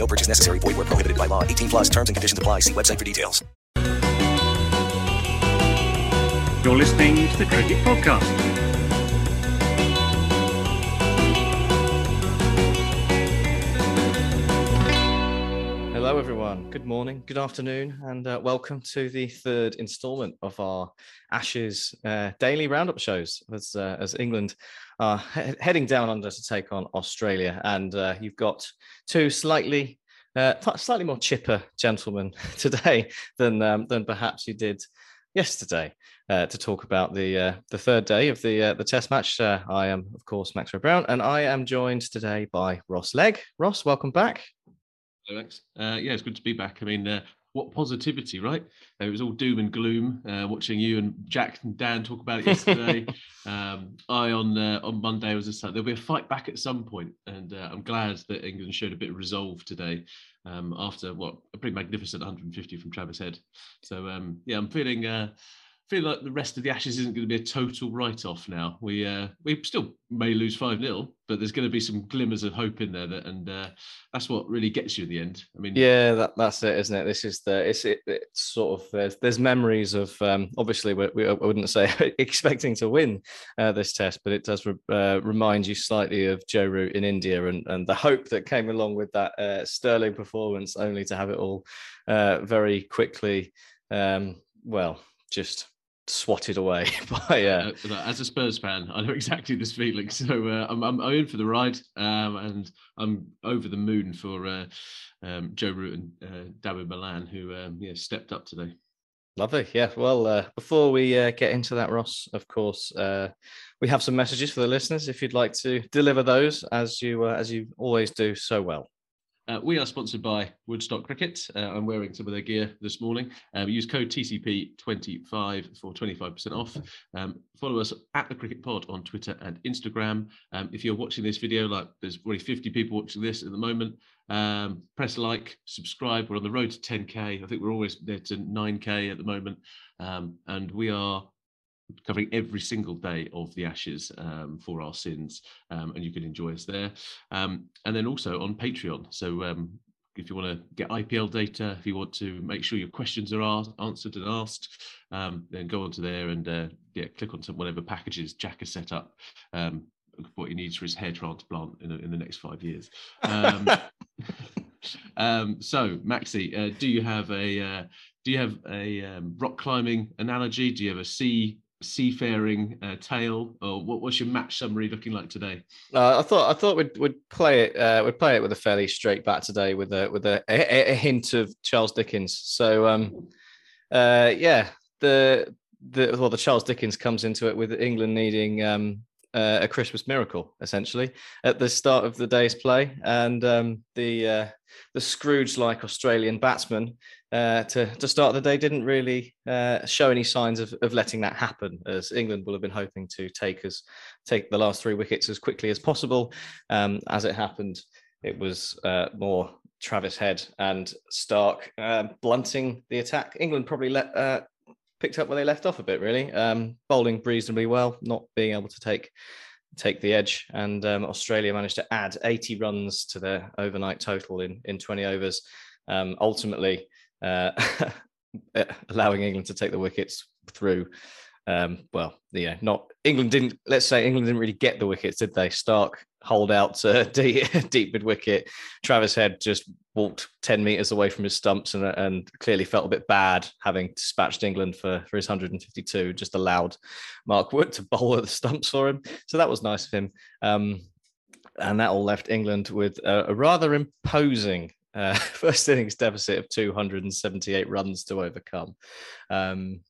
No purchase necessary. Void were prohibited by law. 18 plus terms and conditions apply. See website for details. You're listening to the Cricket Podcast. Hello, everyone. Good morning, good afternoon, and uh, welcome to the third instalment of our Ashes uh, daily roundup shows as, uh, as England are he- heading down under to take on Australia. And uh, you've got two slightly uh, slightly more chipper gentlemen today than um, than perhaps you did yesterday uh, to talk about the uh, the third day of the uh, the Test match. Uh, I am, of course, Maxwell Brown, and I am joined today by Ross Legg. Ross, welcome back. Alex. Uh, yeah, it's good to be back. I mean, uh, what positivity, right? Uh, it was all doom and gloom uh, watching you and Jack and Dan talk about it yesterday. um, I on uh, on Monday was just like there'll be a fight back at some point, and uh, I'm glad that England showed a bit of resolve today um, after what a pretty magnificent 150 from Travis Head. So um, yeah, I'm feeling. Feel like the rest of the Ashes isn't going to be a total write-off now. We uh, we still may lose five 0 but there's going to be some glimmers of hope in there, that, and uh, that's what really gets you in the end. I mean, Yeah, that, that's it, isn't it? This is the it's it, it's sort of there's there's memories of um, obviously we, we I wouldn't say expecting to win uh, this test, but it does re- uh, remind you slightly of Joe Root in India and and the hope that came along with that uh, sterling performance, only to have it all uh, very quickly, um, well, just swatted away by uh, as a Spurs fan, I know exactly this feeling. So uh, I'm, I'm I'm in for the ride, um, and I'm over the moon for uh, um, Joe Root and uh, Dawid Malan, who um, yeah stepped up today. Lovely. Yeah. Well, uh, before we uh, get into that, Ross, of course, uh, we have some messages for the listeners. If you'd like to deliver those, as you uh, as you always do so well. Uh, we are sponsored by Woodstock Cricket. Uh, I'm wearing some of their gear this morning. Um, use code TCP25 for 25% off. Um, follow us at the Cricket Pod on Twitter and Instagram. Um, if you're watching this video, like there's already 50 people watching this at the moment, um, press like, subscribe. We're on the road to 10k. I think we're always there to 9k at the moment, um, and we are covering every single day of the ashes um, for our sins um, and you can enjoy us there. Um, and then also on patreon. So um, if you want to get ipl data if you want to make sure your questions are asked, answered and asked um, then go onto there and uh, yeah click on some whatever packages jack has set up um, what he needs for his hair transplant in, in the next five years. So maxi uh, do you have a uh, do you have a um, rock climbing analogy? Do you have a sea seafaring uh, tale, or what, what's your match summary looking like today? Uh, I thought I thought we'd, we'd play it uh, we'd play it with a fairly straight bat today with a with a, a, a hint of Charles Dickens. So um, uh, yeah, the the well the Charles Dickens comes into it with England needing um, uh, a Christmas miracle essentially at the start of the day's play, and um, the uh, the Scrooge like Australian batsman uh, to to start the day didn't really uh, show any signs of, of letting that happen, as England will have been hoping to take us take the last three wickets as quickly as possible. Um, as it happened, it was uh, more Travis Head and Stark uh, blunting the attack. England probably let, uh, picked up where they left off a bit, really. Um, bowling reasonably well, not being able to take take the edge. And um, Australia managed to add 80 runs to their overnight total in, in 20 overs, um, ultimately uh, allowing England to take the wickets through. Um, well, yeah, not England didn't. Let's say England didn't really get the wickets, did they? Stark hold out to deep, deep mid wicket. Travis Head just walked 10 meters away from his stumps and, and clearly felt a bit bad having dispatched England for, for his 152, just allowed Mark Wood to bowl at the stumps for him. So that was nice of him. Um, and that all left England with a, a rather imposing uh, first innings deficit of 278 runs to overcome. Um,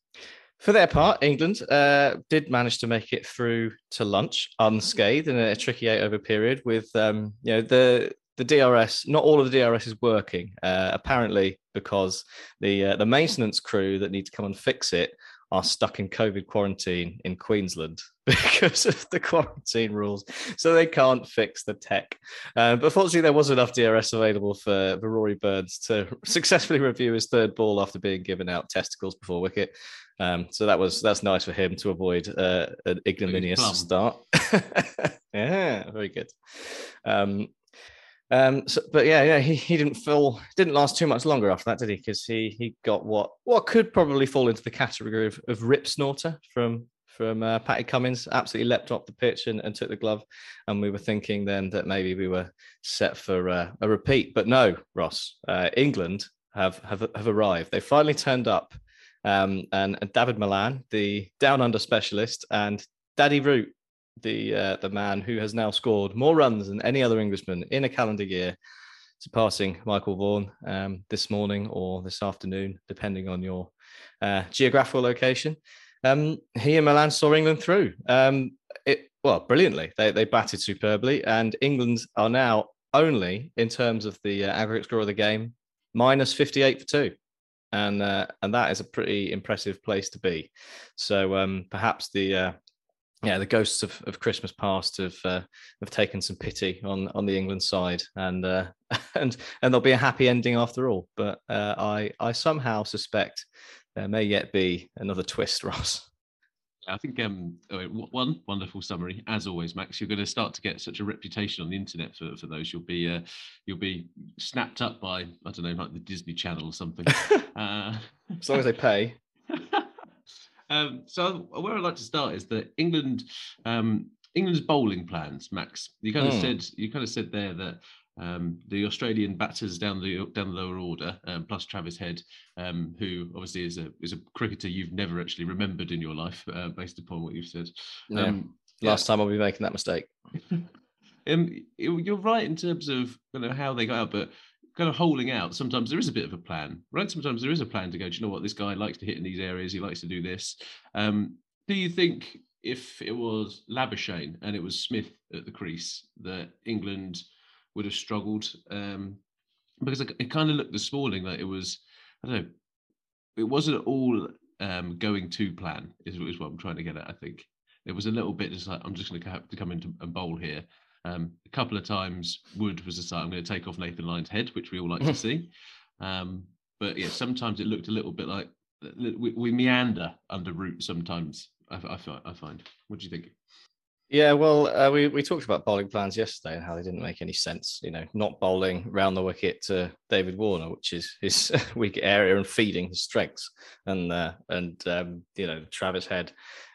for their part, England uh, did manage to make it through to lunch unscathed in a tricky eight over period with um, you know the the DRS. Not all of the DRS is working uh, apparently because the uh, the maintenance crew that need to come and fix it are stuck in COVID quarantine in Queensland because of the quarantine rules. So they can't fix the tech. Uh, but fortunately, there was enough DRS available for, for Rory Burns to successfully review his third ball after being given out testicles before wicket. Um, so that was that's nice for him to avoid uh, an ignominious start. yeah, very good. Um, um, so, but yeah, yeah, he, he didn't feel didn't last too much longer after that, did he? Because he he got what what could probably fall into the category of, of rip snorter from from uh, Patty Cummins. Absolutely leapt off the pitch and, and, took the glove, and we were thinking then that maybe we were set for uh, a repeat. But no, Ross, uh, England have have have arrived. They finally turned up, um, and, and Dawid Malan, the down under specialist, and Daddy Root the uh, the man who has now scored more runs than any other Englishman in a calendar year, surpassing Michael Vaughan um, this morning or this afternoon, depending on your uh, geographical location. Um, he and Malan saw England through. Um, it well brilliantly. They they batted superbly, and England are now only in terms of the uh, aggregate score of the game minus fifty eight for two. And uh, and that is a pretty impressive place to be. So um, perhaps the uh, yeah, the ghosts of, of Christmas past have uh, have taken some pity on on the England side, and uh, and and there'll be a happy ending after all. But uh, I I somehow suspect there may yet be another twist, Ross. I think um, oh, one wonderful summary, as always, Max. You're going to start to get such a reputation on the internet for, for those. You'll be uh, you'll be snapped up by I don't know, like the Disney Channel or something. uh, as long as they pay. Um, so where I'd like to start is that England, um, England's bowling plans, Max. You kind of mm. said you kind of said there that um, the Australian batters down the down the lower order, um, plus Travis Head, um, who obviously is a is a cricketer you've never actually remembered in your life, uh, based upon what you've said. Yeah. Um, Last time I'll be making that mistake. um, you're right in terms of you know how they got out, but kind of holding out, sometimes there is a bit of a plan, right? Sometimes there is a plan to go, do you know what, this guy likes to hit in these areas, he likes to do this. Um, do you think if it was Labuschagne and it was Smith at the crease, that England would have struggled? Um, because it, kind of looked this morning like it was, I don't know, it wasn't all um, going to plan, is, is what I'm trying to get at, I think. It was a little bit just like, I'm just going to have to come in and bowl here. Um, a couple of times, Wood was decided I'm going to take off Nathan Lyon's head, which we all like to see. Um, but yeah, sometimes it looked a little bit like we, we meander under Root sometimes. I, I, I, find. What do you think? Yeah, well, uh, we we talked about bowling plans yesterday and how they didn't make any sense. You know, not bowling round the wicket to David Warner, which is his weak area, and feeding his strengths, and uh, and um, you know Travis Head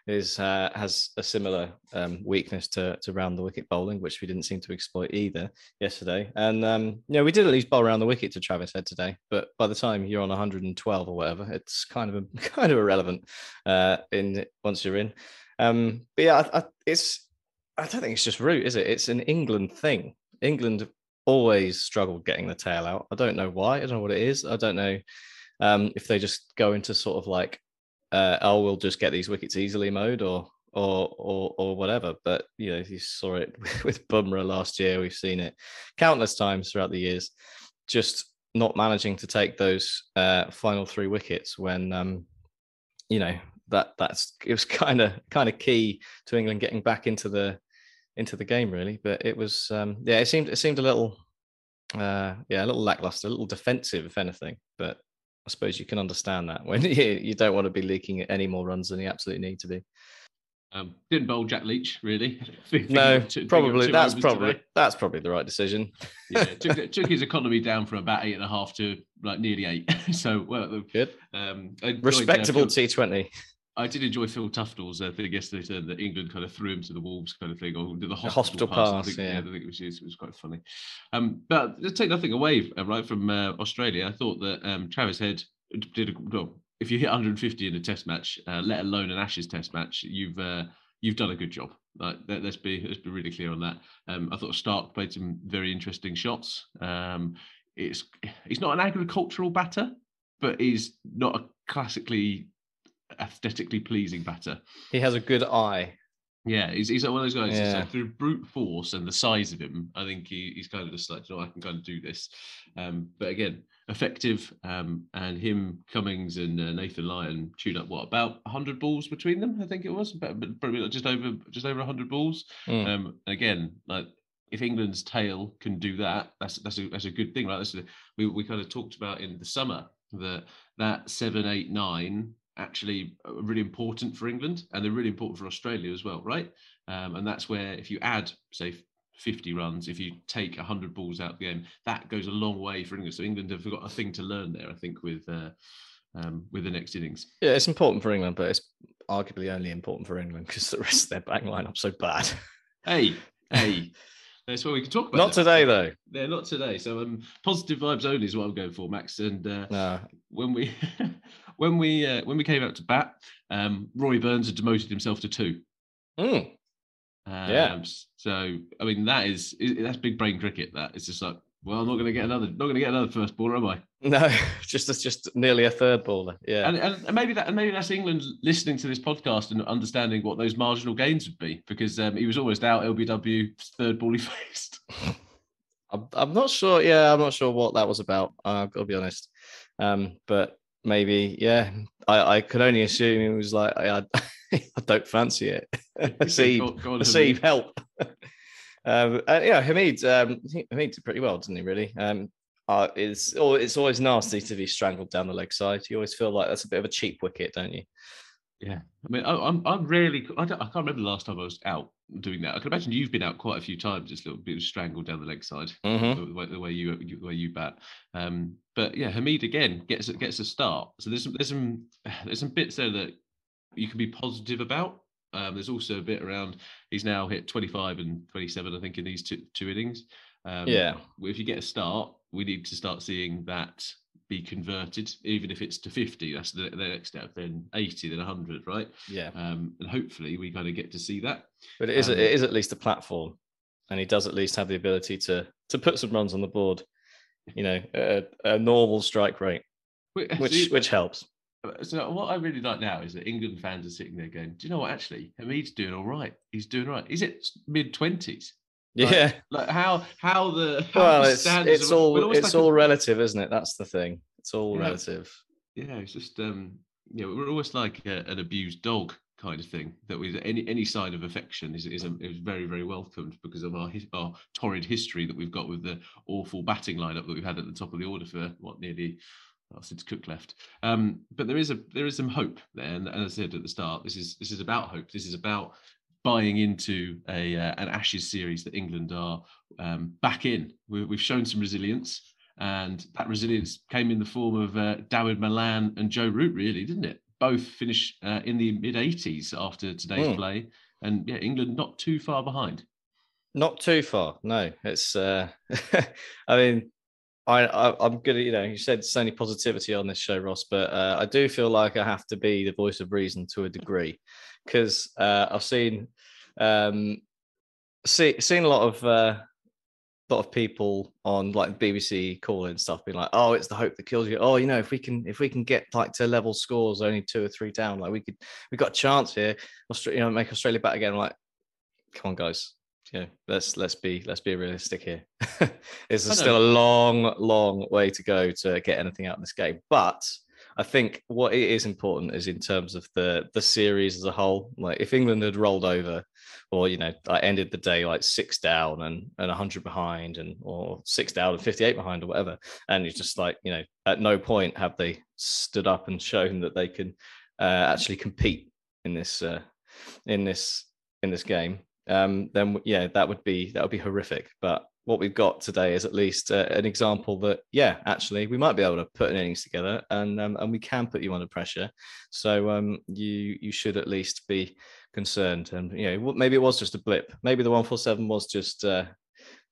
is uh, has a similar um, weakness to to round the wicket bowling, which we didn't seem to exploit either yesterday. And um, you know, we did at least bowl around the wicket to Travis Head today, but by the time you're on 112 or whatever, it's kind of a, kind of irrelevant uh, in once you're in. Um, but yeah, I, I, it's I don't think it's just root, is it? It's an England thing. England always struggled getting the tail out. I don't know why. I don't know what it is. I don't know um, if they just go into sort of like uh, oh, we'll just get these wickets easily mode or or or or whatever. But you know, you saw it with Bumrah last year. We've seen it countless times throughout the years. Just not managing to take those uh, final three wickets when um, you know that that's it was kind of kind of key to England getting back into the into the game really. But it was um, yeah, it seemed it seemed a little Uh, yeah, a little lackluster, a little defensive, if anything. But I suppose you can understand that when you, you don't want to be leaking any more runs than you absolutely need to be. Um, didn't bowl Jack Leach really. No, Took- probably that's probably today. that's probably the right decision. yeah, took, took his economy down from about eight and a half to like nearly eight. so well, Good, um, uh, respectable T Twenty. I did enjoy Phil Tufnell's uh, thing yesterday, saying that England kind of threw him to the wolves, kind of thing, or did the hospital hospital, pass. I think, yeah. I think it was, it was quite funny. Um, but to take nothing away, uh, right from uh, Australia, I thought that um, Travis Head did a well. If you hit 150 in a Test match, uh, let alone an Ashes Test match, you've uh, you've done a good job. Like, let, us be let's be really clear on that. Um, I thought Stark played some very interesting shots. Um, it's he's not an agricultural batter, but he's not a classically aesthetically pleasing batter. He has a good eye. Yeah, he's, he's one of those guys. Yeah. like through brute force and the size of him, I think he, he's kind of just like, you know, I can kind of do this. Um, but again, effective. Um, and him, Cummins, and uh, Nathan Lyon chewed up what about hundred balls between them? I think it was, but, but probably just over just over hundred balls. Mm. Um, again, like if England's tail can do that, that's that's a that's a good thing, right? That's a, we we kind of talked about in the summer that that seven, eight, nine actually really important for England and they're really important for Australia as well, right? Um, and that's where if you add say 50 runs, if you take 100 balls out of the game, that goes a long way for England. So England have got a thing to learn there, I think, with uh, um, with the next innings. Yeah, it's important for England, but it's arguably only important for England because the rest of their back lineup's so bad. Hey, hey. That's what we can talk about. Not today, though. Yeah, not today. So um, positive vibes only is what I'm going for, Max. And uh, No, when we when we uh, when we came out to bat, um, Rory Burns had demoted himself to two. Mm, Um, Yeah. So I mean that is i- that's big brain cricket. That it's just like, well, I'm not going to get another, not going to get another first baller, am I? no, just just nearly a third baller. Yeah, And, and, and maybe that and maybe that's England listening to this podcast and understanding what those marginal gains would be because um, he was almost out LBW third ball he faced. I'm, I'm not sure. Yeah, I'm not sure what that was about. I've got to be honest. Um, but maybe, yeah, I, I could only assume it was like I, I, don't fancy it. See, Go- go on, see, Hamid. help. um, uh, yeah, Hamid. Um, Hamid did pretty well, didn't he? Really. Um, uh, it's it's always nasty to be strangled down the leg side. You always feel like that's a bit of a cheap wicket, don't you? Yeah, I mean, I, I'm I'm rarely. I, don't, I can't remember the last time I was out doing that. I can imagine you've been out quite a few times, just a little bit strangled down the leg side, Mhm. the, way, the way you the way you bat. Um, but yeah, Hamid again gets gets a start. So there's some there's some there's some bits there that you can be positive about. Um, there's also a bit around he's now hit 25 and 27, I think, in these two two innings. Um, Yeah. If you get a start, we need to start seeing that be converted, even if it's to 50. That's the, the next step. Then 80, then 100, right? Yeah. Um, and hopefully we kind of get to see that. But it is Um, it is at least a platform, and he does at least have the ability to to put some runs on the board. You know, a, a normal strike rate, which which helps. So what I really like now is that England fans are sitting there going, "Do you know what? Actually, Hamid's doing all right. He's doing all right. He's at mid twenties. Yeah. Like how how the how Well, the it's it's all it's like a- all relative, isn't it? That's the thing. It's all Yeah. relative. yeah. It's just um yeah, we're almost like a, an abused dog kind of thing. That we any any sign of affection is is, a, is very very welcomed because of our our torrid history that we've got with the awful batting lineup that we've had at the top of the order for what nearly well, since Cook left. Um, but there is a there is some hope there, and, and as I said at the start, this is this is about hope. This is about buying into a uh, an Ashes series that England are um, back in. We, we've shown some resilience, and that resilience came in the form of uh, Dawid Malan and Joe Root, really, didn't it? Both finish uh, in the mid 80s after today's Hmm. play, and yeah, England not too far behind. Not too far. No, it's. uh I mean, I, I I'm good. at- You know, you said it's only positivity on this show, Ross, but uh, I do feel like I have to be the voice of reason to a degree because uh, I've seen um see, seen a lot of uh, lot of people on like BBC calling stuff, being like, "Oh, it's the hope that kills you." Oh, you know, if we can if we can get like to level scores, only two or three down, like we could we got a chance here. Australia, you know, make Australia back again. I'm like, come on, guys. You know, let's let's be let's be realistic here. it's still a long, long way to go to get anything out of this game. But I think what it is important is in terms of the the series as a whole. Like if England had rolled over, or you know, I ended the day like six down and and hundred behind, and or six down and fifty eight behind, or whatever, and it's just like you know, at no point have they stood up and shown that they can uh, actually compete in this uh, in this in this game. Um, then yeah, that would be that would be horrific. But what we've got today is at least uh, an example that yeah actually we might be able to put an innings together and um, and we can put you under pressure. So um, you you should at least be concerned. And you know maybe it was just a blip. Maybe the 147 was just uh,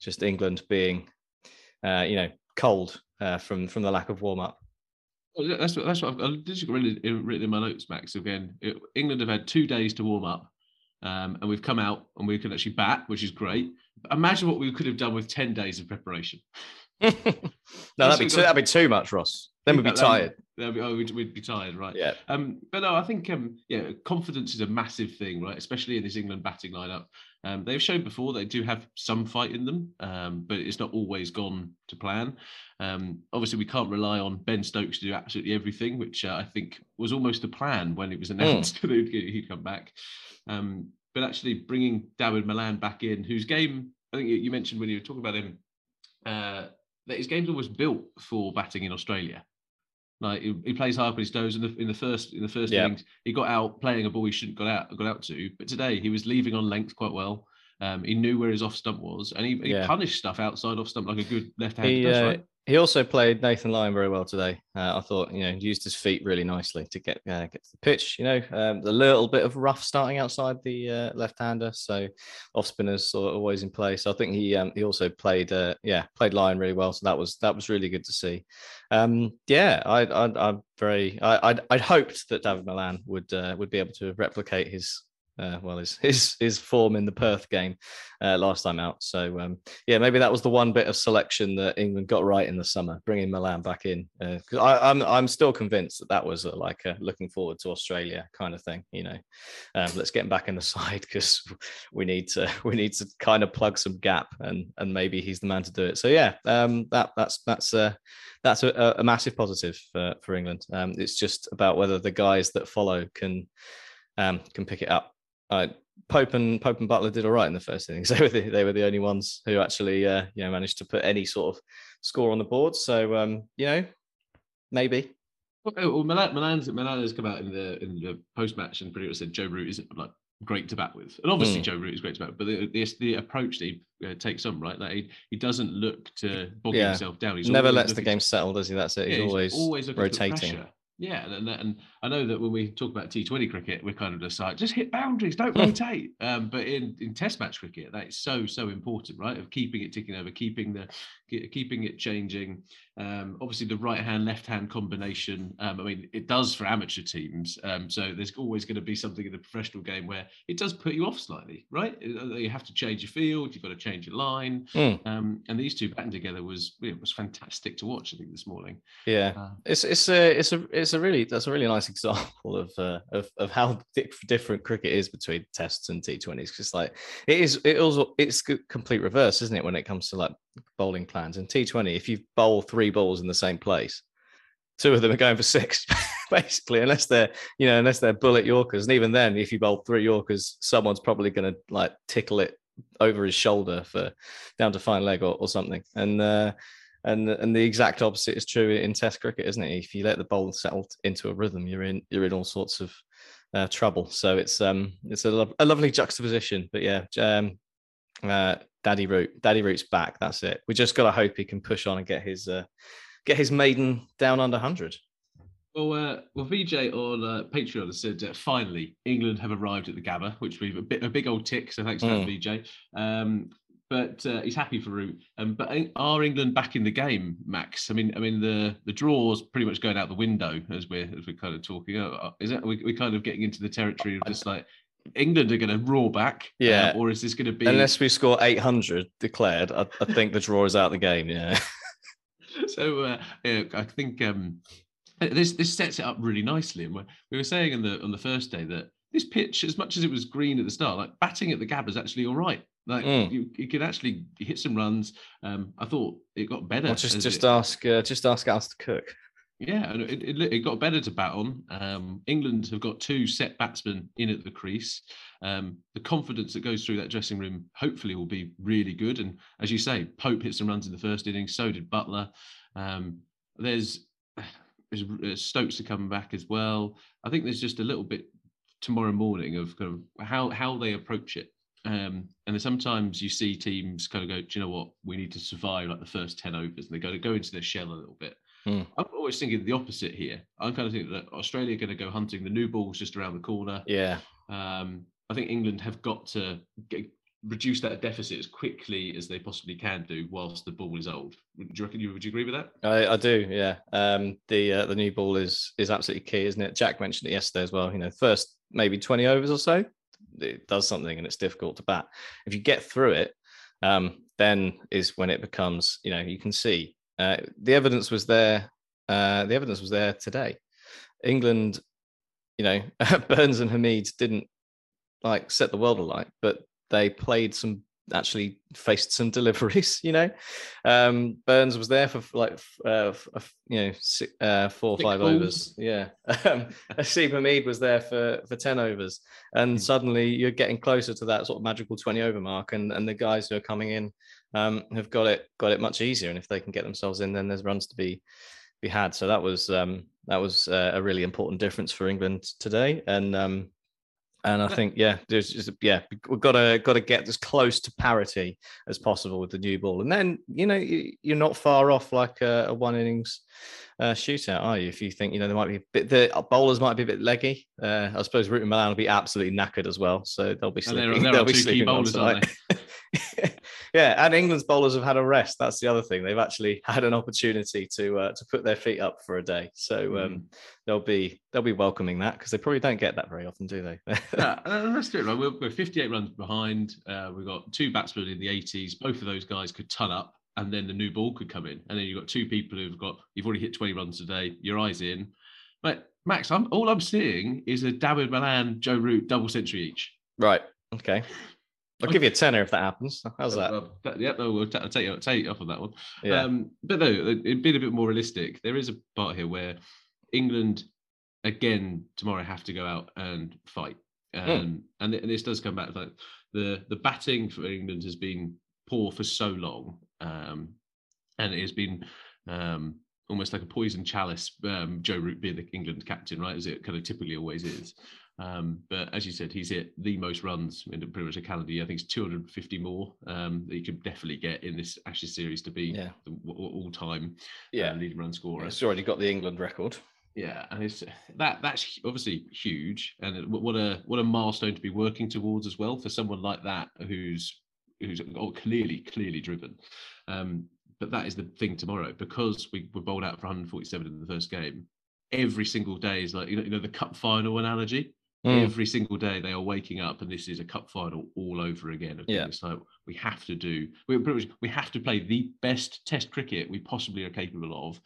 just england being uh, you know cold uh, from from the lack of warm up. Well, that's what that's what I've just written, written in my notes, Max. Again, it, England have had two days to warm up, um, and we've come out and we can actually bat, which is great. Imagine what we could have done with ten days of preparation. no, that'd be too, that'd be too much, Ross. Then we'd be tired. Be, oh, we'd, we'd, be tired, right? Yeah. Um, but no, I think um, yeah, confidence is a massive thing, right? Especially in this England batting lineup. Um, they've shown before they do have some fight in them, um, but it's not always gone to plan. Um, obviously, we can't rely on Ben Stokes to do absolutely everything, which uh, I think was almost the plan when it was hmm. announced mm. that he'd come back. Um, but actually bringing Dawid Malan back in, whose game I think you mentioned when you were talking about him, uh, that his game's almost built for batting in Australia. Like he, he plays hard, but he stows in the in the first in the first yeah. innings. He got out playing a ball he shouldn't got out got out to. But today he was leaving on length quite well. Um, he knew where his off stump was, and he, he yeah. punished stuff outside off stump like a good left hand. He, uh, right. He also played Nathan Lyon very well today. Uh, I thought, you know, used his feet really nicely to get uh, get to the pitch. You know, um, a little bit of rough starting outside the uh, left-hander, so off spinners are always in place. So I think he um, he also played, uh, yeah, played Lyon really well. So that was that was really good to see. Um, yeah, I, I, I'm very, I, I'd, I'd hoped that Dawid Malan would uh, would be able to replicate his uh, well his his his form in the Perth game uh, last time out. So um, yeah, maybe that was the one bit of selection that England got right in the summer, bringing Malan back in. Uh, I'm I'm still convinced that that was a, like a looking forward to Australia kind of thing. You know, um, let's get him back in the side because we need to we need to kind of plug some gap, and and maybe he's the man to do it. So yeah, um, that that's that's uh, that's a, a massive positive for, for England. Um, it's just about whether the guys that follow can um, can pick it up uh, Pope and Pope and Buttler did all right in the first innings. They were the, they were the only ones who actually uh, you know managed to put any sort of score on the board. So um, you know, maybe. Well, Malan, Malan's, Malan has come out in the in the post match and pretty much said Joe Root isn't like great to bat with, and obviously mm. Joe Root is great to bat, with, but the, the, the approach that he uh, takes on right, like he, he doesn't look to bog yeah. himself down. He's never lets the game settle, does he? That's it. He's, yeah, he's always, always rotating. Yeah, and, and I know that when we talk about T20 cricket, we're kind of just like, just hit boundaries, don't rotate. Um, but in, in Test match cricket, that's so so important, right? Of keeping it ticking over, keeping the keeping it changing. Um, obviously, the right hand left hand combination. Um, I mean, it does for amateur teams. Um, so there's always going to be something in the professional game where it does put you off slightly, right? Uh, you have to change your field. You've got to change your line. Mm. and these two batting together was it was fantastic to watch. I think this morning. Yeah, uh, it's it's a it's a it's a really that's a really nice example of uh, of of how different cricket is between tests and T20s. Because like it is it also it's complete reverse, isn't it? When it comes to like bowling plans and T20, if you bowl three balls in the same place, two of them are going for six, basically, unless they're you know unless they're bullet Yorkers, and even then, if you bowl three Yorkers, someone's probably going to like tickle it over his shoulder for down to fine leg or, or something, and. uh and and the exact opposite is true in Test cricket, isn't it? If you let the bowl settle into a rhythm, you're in you're in all sorts of uh, trouble. So it's um it's a, lo- a lovely juxtaposition. But yeah, um, uh, Daddy Root, Daddy Root's back. That's it. We just got to hope he can push on and get his uh, get his maiden down under hundred. Well, uh, well, VJ on uh, Patreon said uh, finally England have arrived at the Gabba, which we've a bit a big old tick. So thanks for mm. that, VJ. Um, but uh, he's happy for Root. Um, but are England back in the game, Max? I mean, I mean the the draw's pretty much going out the window as we're as we're kind of talking. Uh, is it? We, we're kind of getting into the territory of just like England are going to roar back. Uh, yeah. Uh, or is this going to be unless we score 800 declared? I, I think the draw is out the game. Yeah. so uh, yeah, I think um, this this sets it up really nicely. And we were saying on the on the first day that this pitch, as much as it was green at the start, like batting at the Gabba is actually all right. Like mm. you, you could actually hit some runs. Um, I thought it got better. Well, just just it, ask uh, just ask Alastair Cook. Yeah, and it, it, it, got better to bat on. Um, England have got two set batsmen in at the crease. Um, the confidence that goes through that dressing room hopefully will be really good. And as you say, Pope hit some runs in the first innings, so did Buttler. Um, there's, there's Stokes to come back as well. I think there's just a little bit tomorrow morning of kind of how how they approach it. Um, and then sometimes you see teams kind of go, do you know what? We need to survive like the first 10 overs. And they go to go into their shell a little bit. Mm. I'm always thinking the opposite here. I'm kind of thinking that Australia are going to go hunting. The new ball's just around the corner. Yeah. Um, I think England have got to get, reduce that deficit as quickly as they possibly can do whilst the ball is old. Would you reckon you would you agree with that? I, I do, yeah. Um, the uh, the new ball is is absolutely key, isn't it? Jack mentioned it yesterday as well. You know, first maybe 20 overs or so, it does something and it's difficult to bat. If you get through it, um, then is when it becomes, you know, you can see uh, the evidence was there. Uh, the evidence was there today. England, you know, Burns and Hamid didn't like set the world alight, but they played some actually faced some deliveries. You know, um, Burns was there for like uh, you know six, uh, four or five overs. Yeah, um, Hamid was there for for ten overs, and mm. suddenly you're getting closer to that sort of magical twenty over mark, and and the guys who are coming in um, have got it got it much easier, and if they can get themselves in, then there's runs to be be had. So that was um, that was uh, a really important difference for England today, and um, and I think, yeah, there's just yeah, we've got to got to get as close to parity as possible with the new ball, and then you know you, are not far off like a, a one innings uh, shootout, are you? If you think you know there might be a bit, the bowlers might be a bit leggy. Uh, I suppose Root and Malan will be absolutely knackered as well, so they'll be sleeping. they'll be sleeping bowlers, aren't they? yeah, and England's bowlers have had a rest. That's the other thing. They've actually had an opportunity to uh, to put their feet up for a day. So um, mm. they'll be they'll be welcoming that because they probably don't get that very often, do they? yeah, that's it. Right, we're, we're 58 runs behind. Uh, we've got two batsmen in the 80s. Both of those guys could ton up, and then the new ball could come in, and then you've got two people who've got you've already hit 20 runs today. Your eyes in, but Max, I'm all I'm seeing is a Dawid Malan, Joe Root double century each. Right. Okay. I'll give you a tenner if that happens. How's that? Uh, yeah, no, we'll t- I'll take you, I'll take you off on that one. Yeah. Um, but no, it being a bit more realistic, there is a part here where England, again, tomorrow have to go out and fight. Hmm. Um, mm. And this does come back like the the batting for England has been poor for so long, um, and it has been um, almost like a poison chalice. Um, Joe Root being the England captain, right, as it kind of typically always is. Um, but as you said, he's hit the most runs in pretty much a calendar year. I think it's 250 more um, that you could definitely get in this Ashes series to be yeah. the all-time yeah. Uh, leading run scorer. It's already got the England record. Yeah, and it's that that's obviously huge, and what a what a milestone to be working towards as well for someone like that who's who's clearly clearly driven. Um, but that is the thing tomorrow because we were bowled out for 147 in the first game. Every single day is like you know, you know the cup final analogy. Mm. Every single day they are waking up, and this is a cup final all over again. Yeah, it's like we have to do. We we have to play the best Test cricket we possibly are capable of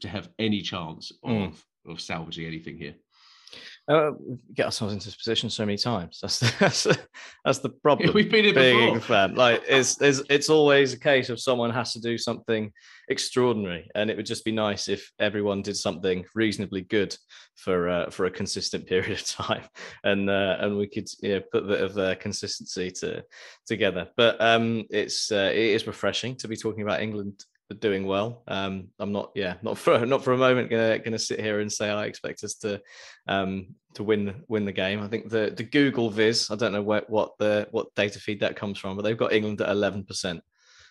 to have any chance mm. of mm. of salvaging anything here. Uh, we get ourselves into this position so many times. That's the, that's, the, that's the problem. We've been in before. Fan. Like it's, it's it's always a case of someone has to do something extraordinary, and it would just be nice if everyone did something reasonably good for uh, for a consistent period of time, and uh, and we could you know, put a bit of uh, consistency to together. But um, it's uh, it is refreshing to be talking about England doing well. Um, I'm not, yeah, not for not for a moment gonna gonna sit here and say I expect us to um, to win win the game. I think the the Google Viz, I don't know what what the what data feed that comes from, but they've got England at 11 percent.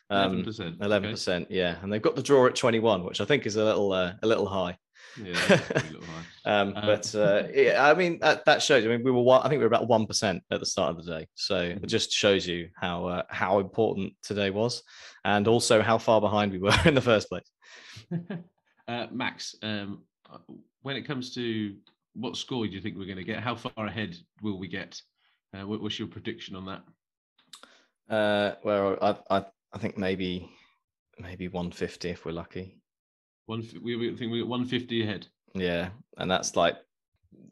Um, 11%. 11%, okay. yeah, and they've got the draw at 21, which I think is a little uh, a little high. Yeah, um, uh, but uh, yeah, I mean that, that shows. I mean, we were one, I think we were about one percent at the start of the day, so mm-hmm. it just shows you how uh, how important today was, and also how far behind we were in the first place. Uh, Max, um, when it comes to what score do you think we're going to get? How far ahead will we get? Uh, what, what's your prediction on that? Uh, well, I, I I think maybe maybe 150 if we're lucky. One, we think we got 150 ahead. Yeah, and that's like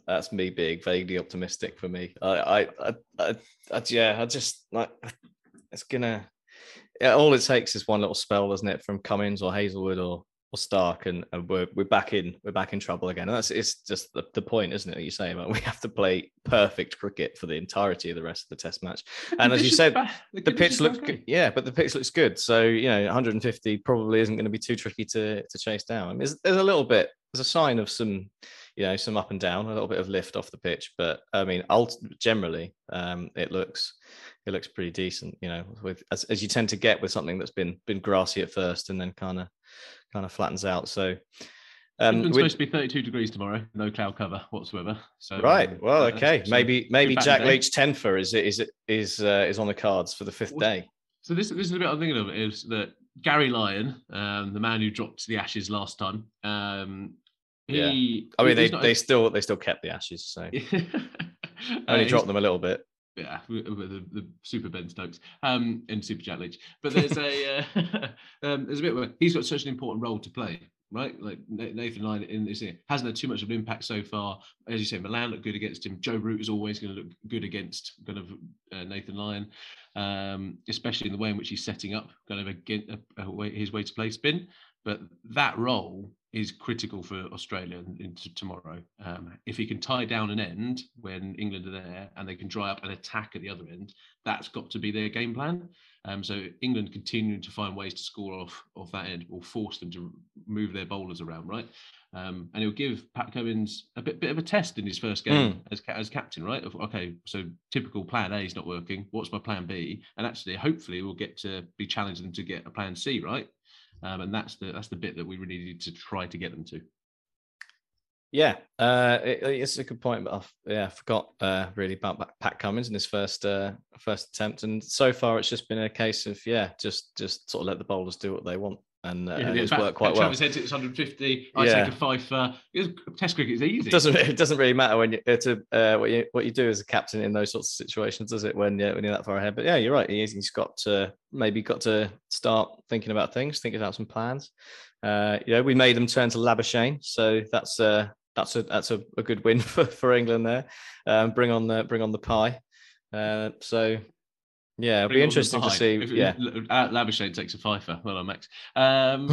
that's me being vaguely optimistic for me. I, I, I, I, I yeah, I just like it's gonna. Yeah, all it takes is one little spell, doesn't it, from Cummins or Hazlewood or or Stark, and, and we're we're back in we're back in trouble again. And that's it's just the, the point, isn't it? That you say about we have to play perfect cricket for the entirety of the rest of the Test match. And as you said, the, the pitch looks good. Yeah, but the pitch looks good. So you know, 150 probably isn't going to be too tricky to to chase down. I mean, there's, there's a little bit. There's a sign of some you know some up and down, a little bit of lift off the pitch. But I mean, ult- generally, um, it looks it looks pretty decent. You know, with as, as you tend to get with something that's been been grassy at first and then kind of kind of flattens out. So. Um, it's supposed to be 32 degrees tomorrow, no cloud cover whatsoever. So right, um, well, uh, okay, so maybe maybe Jack day. Leach Tenfer is is is uh, is on the cards for the fifth day. So this this is a bit I'm thinking of is that Gary Lyon, um, the man who dropped the Ashes last time, um, he. I mean, they, not- they still they still kept the Ashes, so Uh, only he's- dropped them a little bit. Yeah, the, the Super Ben Stokes um, and Super Jack Leach. But there's a uh, um, there's a bit where he's got such an important role to play, right? Like Nathan Lyon in this hasn't had too much of an impact so far. As you say, Malan looked good against him. Joe Root is always going to look good against kind of uh, Nathan Lyon, um, especially in the way in which he's setting up kind of again a, a way, his way to play spin. But that role is critical for Australia into tomorrow. Um, if he can tie down an end when England are there and they can dry up and attack at the other end, that's got to be their game plan. Um, so England continuing to find ways to score off off that end will force them to move their bowlers around, right? Um, and it'll give Pat Cummins a bit, bit of a test in his first game as, as captain, right? Of, okay, so typical plan A is not working. What's my plan B? And actually, hopefully, we'll get to be challenging them to get a plan C, right? Um, and that's the that's the bit that we really need to try to get them to. Yeah, uh, it, it's a good point. But I've, yeah, I forgot uh, really about Pat- Cummins in his first uh, first attempt, and so far it's just been a case of yeah, just just sort of let the bowlers do what they want, and, uh, and it's Pat- worked quite well. Travis Head hits 150. I Yeah. take a five for Test cricket is easy. It doesn't it doesn't really matter when you it's a, uh, what you what you do as a captain in those sorts of situations, does it? When yeah, when you're that far ahead. But yeah, you're right. He's, he's got to maybe got to start thinking about things, thinking about some plans. Uh, you know, we made them turn to Labuschagne, so that's uh that's a that's a, a good win for, for England there. Um, bring on the bring on the pie. Uh, so yeah, it'll be interesting to see. If- Yeah, Labuschagne takes a fifer. Well done, Max. Um,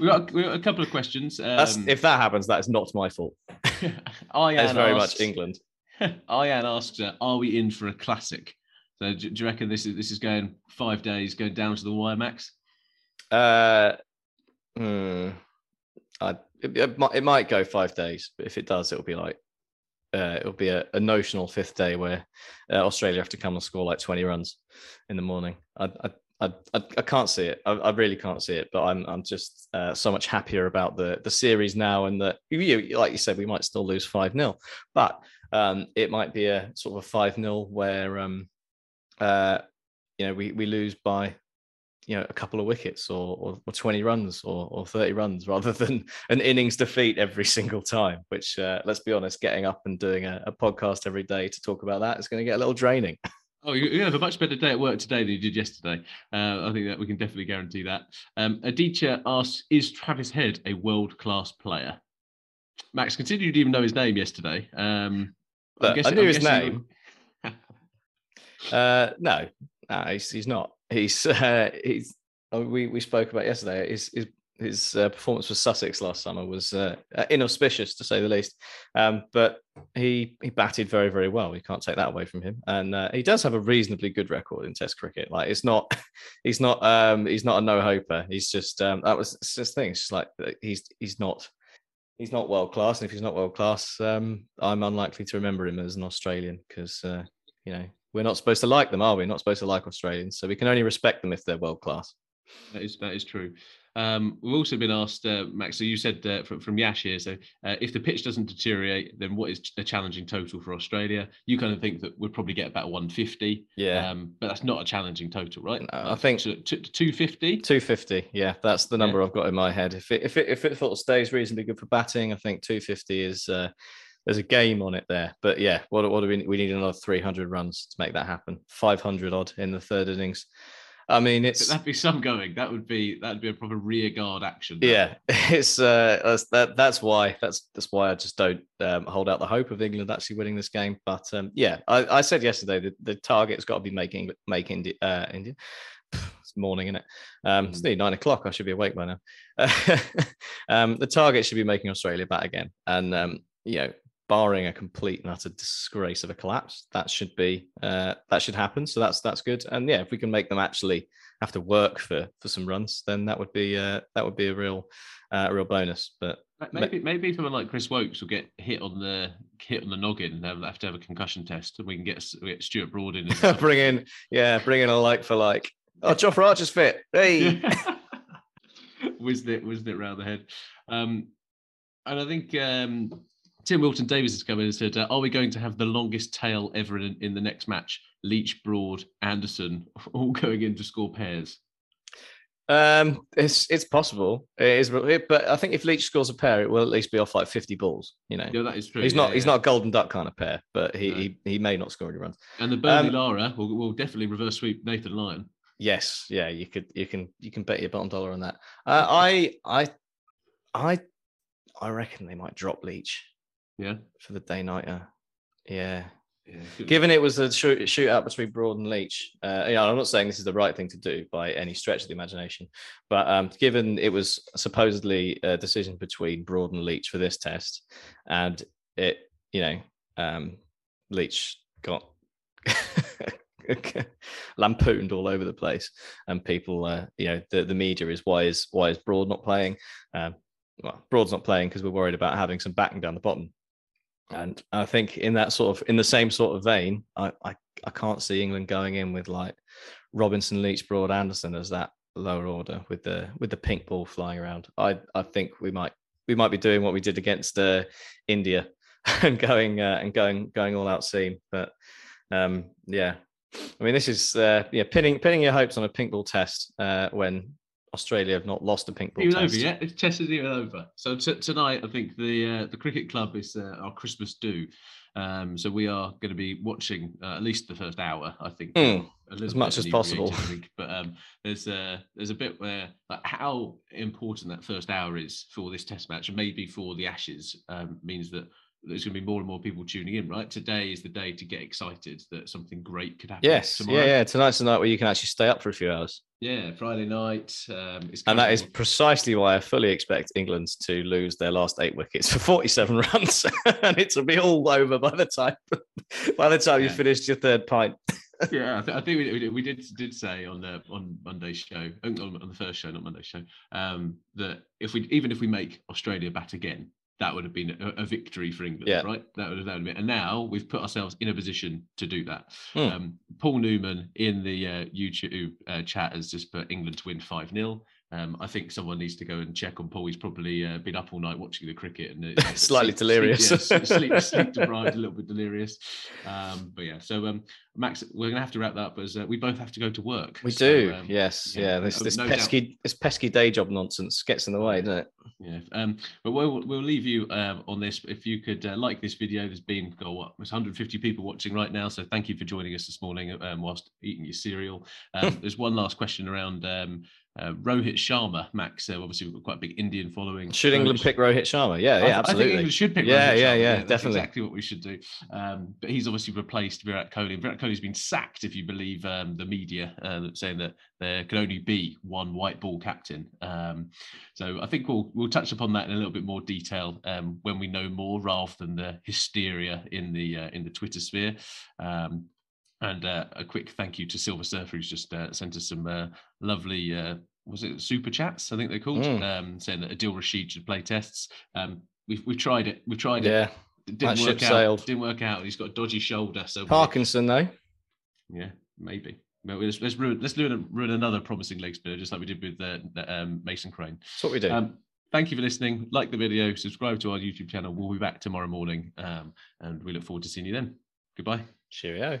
we got we got a couple of questions. Um, if that happens, that is not my fault. Ian It's very asks- much England. Ian asks, uh, "Are we in for a classic?" So, do, do you reckon this is this is going five days, going down to the wire, Max? Uh, hmm, I, it, it, might, it might go five days, but if it does, it'll be like uh, it'll be a, a notional fifth day where uh, Australia have to come and score like twenty runs in the morning. I I, I, I I can't see it. I, I really can't see it. But I'm I'm just uh, so much happier about the the series now, and that you like you said we might still lose five 0 but um, it might be a sort of a five 0 where um, uh, you know we we lose by you know a couple of wickets or or, or 20 runs or, or 30 runs rather than an innings defeat every single time which uh, let's be honest getting up and doing a, a podcast every day to talk about that is going to get a little draining Oh, you have a much better day at work today than you did yesterday. Uh, I think that we can definitely guarantee that. Um, Aditya asks, "Is Travis Head a world-class player?" Max, considering you didn't even know his name yesterday. Um, Look, guessing- i knew I'm his name uh no no he's, he's not he's uh he's oh, we we spoke about yesterday his his his uh, performance for Sussex last summer was uh, inauspicious to say the least. Um, but he he batted very very well. You can't take that away from him, and uh, he does have a reasonably good record in Test cricket. Like it's not he's not um, he's not a no hoper. He's just um, that was it's just like he's he's not he's not world class, and if he's not world class, um, I'm unlikely to remember him as an Australian because uh, you know we're not supposed to like them, are we? Not supposed to like Australians, so we can only respect them if they're world class. That is that is true. Um, we've also been asked, uh, Max. So you said uh, from, from Yash here. So uh, if the pitch doesn't deteriorate, then what is a challenging total for Australia? You kind of think that we'd probably get about 150. Yeah. Um, but that's not a challenging total, right? No, I think- 250. 250, yeah, that's the number I've got in my head. If it if it if it sort of stays reasonably good for batting, I think 250 is uh, there's a game on it there. But yeah, what what do we we need another 300 runs to make that happen? 500 odd in the third innings. I mean, it's That'd be some going. That would be that'd be a proper rear guard action. yeah, it's uh, that's, that that's why that's that's why I just don't um, hold out the hope of England actually winning this game. But um, yeah, I, I said yesterday that the target's got to be making make India, uh, India it's morning, isn't it? Um, it's nearly nine o'clock. I should be awake by now. um, the target should be making Australia bat again, and um, you know, barring a complete and utter disgrace of a collapse, that should be uh, that should happen. So that's that's good. And yeah, if we can make them actually have to work for for some runs, then that would be uh, that would be a real uh, a real bonus. But maybe maybe someone like Chris Woakes will get hit on the hit on the noggin and they'll have to have a concussion test, and we can get, we get Stuart Broad in. bring in yeah, bring in a like for like. Oh, Jofra Archer's fit. Hey. whizzed it, whizzed it round the head. Um, and I think um, Tim Wilton Davis has come in and said, uh, "Are we going to have the longest tail ever in, in the next match? Leach, Broad, Anderson, all going in to score pairs." Um, it's it's possible. It is, but I think if Leach scores a pair, it will at least be off like fifty balls. You know, yeah, that is true. He's yeah, not yeah. he's not a golden duck kind of pair, but he no. he, he may not score any runs. And the Burnley um, Lara will, will definitely reverse sweep Nathan Lyon. Yes, yeah, you could you can you can bet your bottom dollar on that. Uh, I I I I reckon they might drop Leach. Yeah. For the day nighter. Yeah. Yeah, Given it was a shoot, shootout between Broad and Leach, uh, you know, I'm not saying this is the right thing to do by any stretch of the imagination, but um, given it was supposedly a decision between Broad and Leach for this test, and it, you know, um, Leach got lampooned all over the place, and people, uh, you know, the, the media is why is why is Broad not playing? Um, well, Broad's not playing because we're worried about having some backing down the bottom. And I think in that sort of in the same sort of vein, I, I, I can't see England going in with like Robinson, Leach, Broad, Anderson as that lower order with the with the pink ball flying around. I I think we might we might be doing what we did against uh, India and going uh, and going going all out seam. But um, yeah, I mean this is uh, yeah pinning pinning your hopes on a pink ball test uh, when Australia have not lost a pink ball even test. over yet. The test isn't even over. So t- tonight, I think the uh, the cricket club is uh, our Christmas do. Um, so we are going to be watching uh, at least the first hour. I think mm, as much as possible. But um, there's a there's a bit where like, how important that first hour is for this test match, and maybe for the Ashes um, means that there's going to be more and more people tuning in, right? Today is the day to get excited that something great could happen. Yes, tomorrow. yeah, yeah. Tonight's the night where you can actually stay up for a few hours. Yeah, Friday night. Um, and that is precisely why I fully expect England to lose their last eight wickets for 47 runs, and it will be all over by the time by the time yeah. you finished your third pint. yeah, I, th- I think we, we, did did say on the on Monday's show, on, on the first show, not Monday's show, um, that if we even if we make Australia bat again, that would have been a, a victory for England, yeah. right? That would have, that would have been. And now we've put ourselves in a position to do that. Mm. Um, Paul Newman in the uh, YouTube uh, chat has just put England to win 5 0. Um, I think someone needs to go and check on Paul. He's probably uh, been up all night watching the cricket and uh, slightly sleep, delirious, sleep, yeah, sleep, sleep deprived, a little bit delirious. Um, but yeah, so um, Max, we're gonna have to wrap that up as uh, we both have to go to work. We so, do, um, yes, yeah, yeah. This this no pesky doubt. this pesky day job nonsense gets in the way, doesn't it? Yeah, um, but we'll we'll leave you um, on this. If you could uh, like this video, there's been oh, what there's 150 people watching right now, so thank you for joining us this morning um, whilst eating your cereal. Um, there's one last question around um, uh, Rohit Sharma, Max. Uh, obviously, we've got quite a big Indian following. Should Rohit England pick Rohit Sharma? Yeah, yeah, I, absolutely. think England should pick. Yeah, Rohit yeah, Sharma. yeah, that's definitely. exactly what we should do. Um, but he's obviously replaced Virat Kohli. Virat Kohli's been sacked, if you believe um, the media, uh, saying that there can only be one white ball captain. Um, so I think we'll we'll touch upon that in a little bit more detail um, when we know more, rather than the hysteria in the uh, in the Twitter sphere. Um, and uh, a quick thank you to Silver Surfer, who's just uh, sent us some uh, lovely. Was it super chats? I think they're called, Mm. um, saying that Adil Rashid should play tests. Um, we've we've tried it. We've tried it. Yeah, It that didn't ship work out. sailed. Didn't work out. He's got a dodgy shoulder. So Parkinson though. yeah, maybe. Let's let's ruin, let's ruin, ruin another promising leg spinner, just like we did with uh, the, um, Mason Crane. That's what we do. Um, thank you for listening. Like the video, subscribe to our YouTube channel. We'll be back tomorrow morning, um, and we look forward to seeing you then. Goodbye. Cheerio.